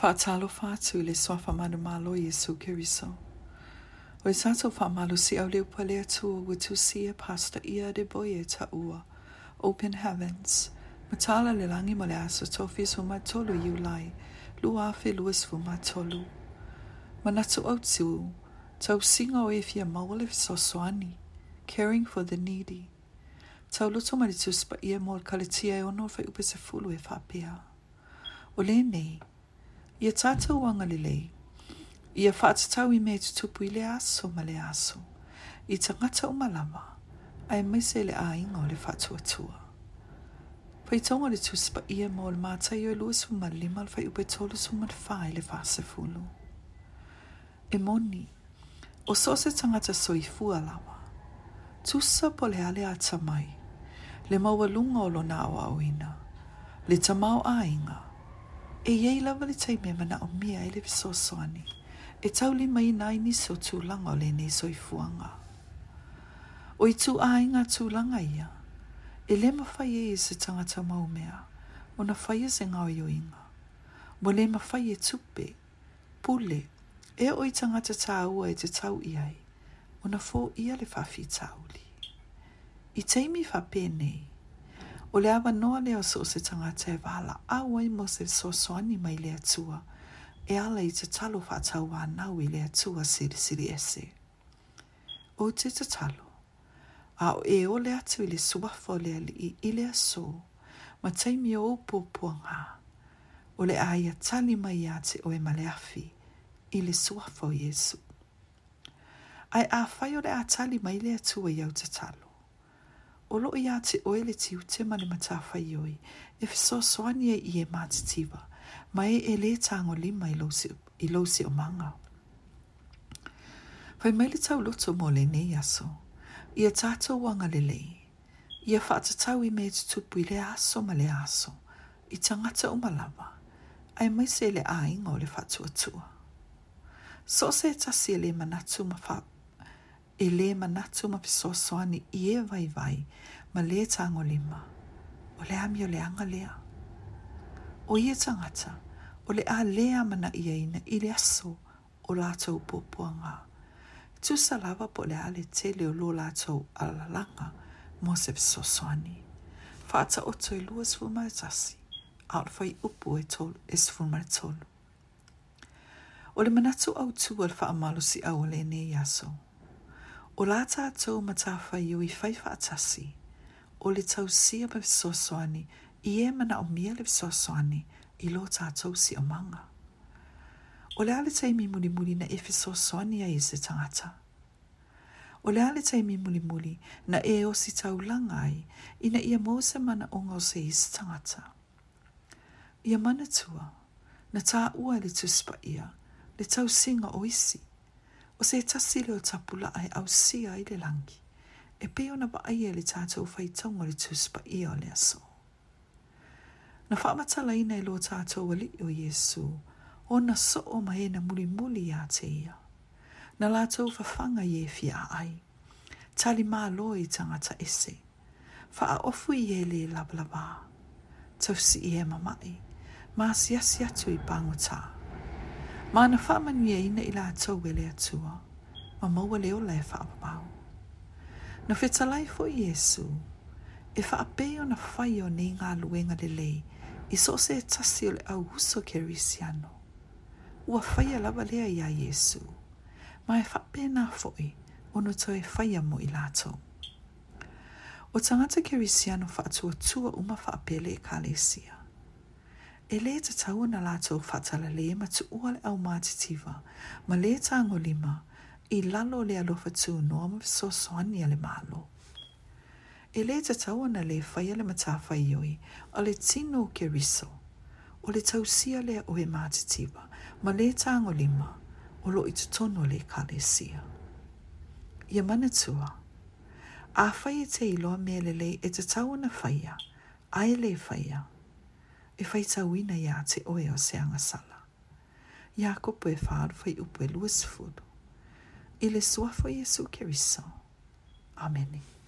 Whātalo whātu le soa whamana mālo Iesu Kiriso. O i sato whamalo si au leo pa lea tua wa tu sia pasta ia de boi e ta ua. Open heavens. Matala le langi mo le aso tofi su ma tolu iu lai. Lu afe luas fu ma tolu. Manatu au tiu. Tau singa o e fia maule so soani. Caring for the needy. Tau luto ma le tuspa ia mo al kalitia e ono fai upe se fulu e fapea. O le nei. O le nei ia tātou anga lelei. Ia whaatatau i me te tupu i le aso ma le aso. I ta ngata o malama, ai mai se le ainga o le whaatua tua. Pai tonga le tuspa ia mō le mātai i lua su ma lima le fai upe tolu su ma fai le fāse fulu. E moni, o so se tangata soifu alawa. Tusa po le ale a tamai, le maua lunga o lo na au ina, le tamau a inga. E iei lawa le tei mea mana o mia e le so soani. E tau li mai nai ni so tūlanga o le ne soi fuanga. O i tū ae ngā tūlanga ia. E le ma fai e se tangata mau mea. O na fai e se ngā o inga. Mo le ma fai e tupe. Pule. E o i tangata tā ua e te tau iai. O na fō ia le fafi tauli. I teimi fa pēnei. O le awa noa leo so se tangata e wala, a wai mo se so soani mai le atua, e ala i te talo wha tau anau i le atua siri siri ese. O te te talo, a o e o le atu i le suwafo le ali i i le aso, ma teimi o upo puanga, o le aia tali mai a te oe male afi, i le suwafo Iesu. Ai a whai o le atali mai le atua i au te talo o lo ia te oe le tiu te mani mata whai oi, e fiso soani e i e mati ma e e le tango lima i lo o manga. Whai mai le tau loto mo le ne aso, ia tato wanga le le, ia whata tau i me te tupu i le aso ma le aso, i tangata o malawa, ai mai se le a inga o le whatua tua. So se tasi e le manatu ma e le manatu ma piso soani i e vai vai ma le tango lima. O le ami o le anga lea. O ia tangata, o le a lea mana i aina e i le aso o lātou pōpuanga. Tu sa lava po le ale te leo lō lātou alalanga mo se piso soani. Fata o toi lua sfuma e tasi, aot fai upu e tolu e sfuma e tolu. O le manatu au tu alfa amalo si au le ne yaso. O le manatu au tu alfa amalo si au le ne yaso. O la tātou ma tā whaiu i whaifa atasi, o le tau sia pa soswani, i e mana o mia le soswani, i lo tātou si o manga. O le ale tai mi muli muli na efe soswani a se tangata. O le ale tai mi muli muli na e o si tau langai, i na ia mose mana o ngau se i se tangata. Ia mana tua, na tā ua le tuspa ia, le tau singa o isi, O se tasi leo tapula ai au sia i le langi. E peo na wa e le tātou fai tongo le tuspa i o le aso. Na whaamata laina i e lo tātou wali o Yesu, o na so o mai na muli muli a te ia. Na lātou whawhanga ye fia ai. Tali mā lo i tangata ese. Fa a ofu i e le lablaba. Tau si i e mamai. Mā siasi atu i pangu taa. Ma na wha mani e ina i la e atau wele atua, ma maua leo le wha apapau. Na whita lai fo i Esu, e wha apeo na whai o nei ngā luenga le lei, i so se e tasi o le au huso ke risiano. Ua whai a lawa lea i a Esu, ma e wha apeo na fo'i, i, ono to e whai mo i la atau. O tangata ke risiano wha atua tua uma wha apele e ka le sia e le ta tau na la tau fatala le ma tu ua le au mātitiva, ma le ta lima, i lalo le alofa tū noa ma so soani le mālo. E le ta tau na le fai le mata fai oi, o le tino ke riso, o le tau sia le o e mātitiva, ma le ta lima, o lo i tono le ka le sia. Ia mana tua, a fai e te iloa me le le e ta tau na fai ai le fai e fai tawina ia te oe o seanga sala. Iakopo e wharu fai upo e luas furu. I le suafo Jesu Kiriso. Amen.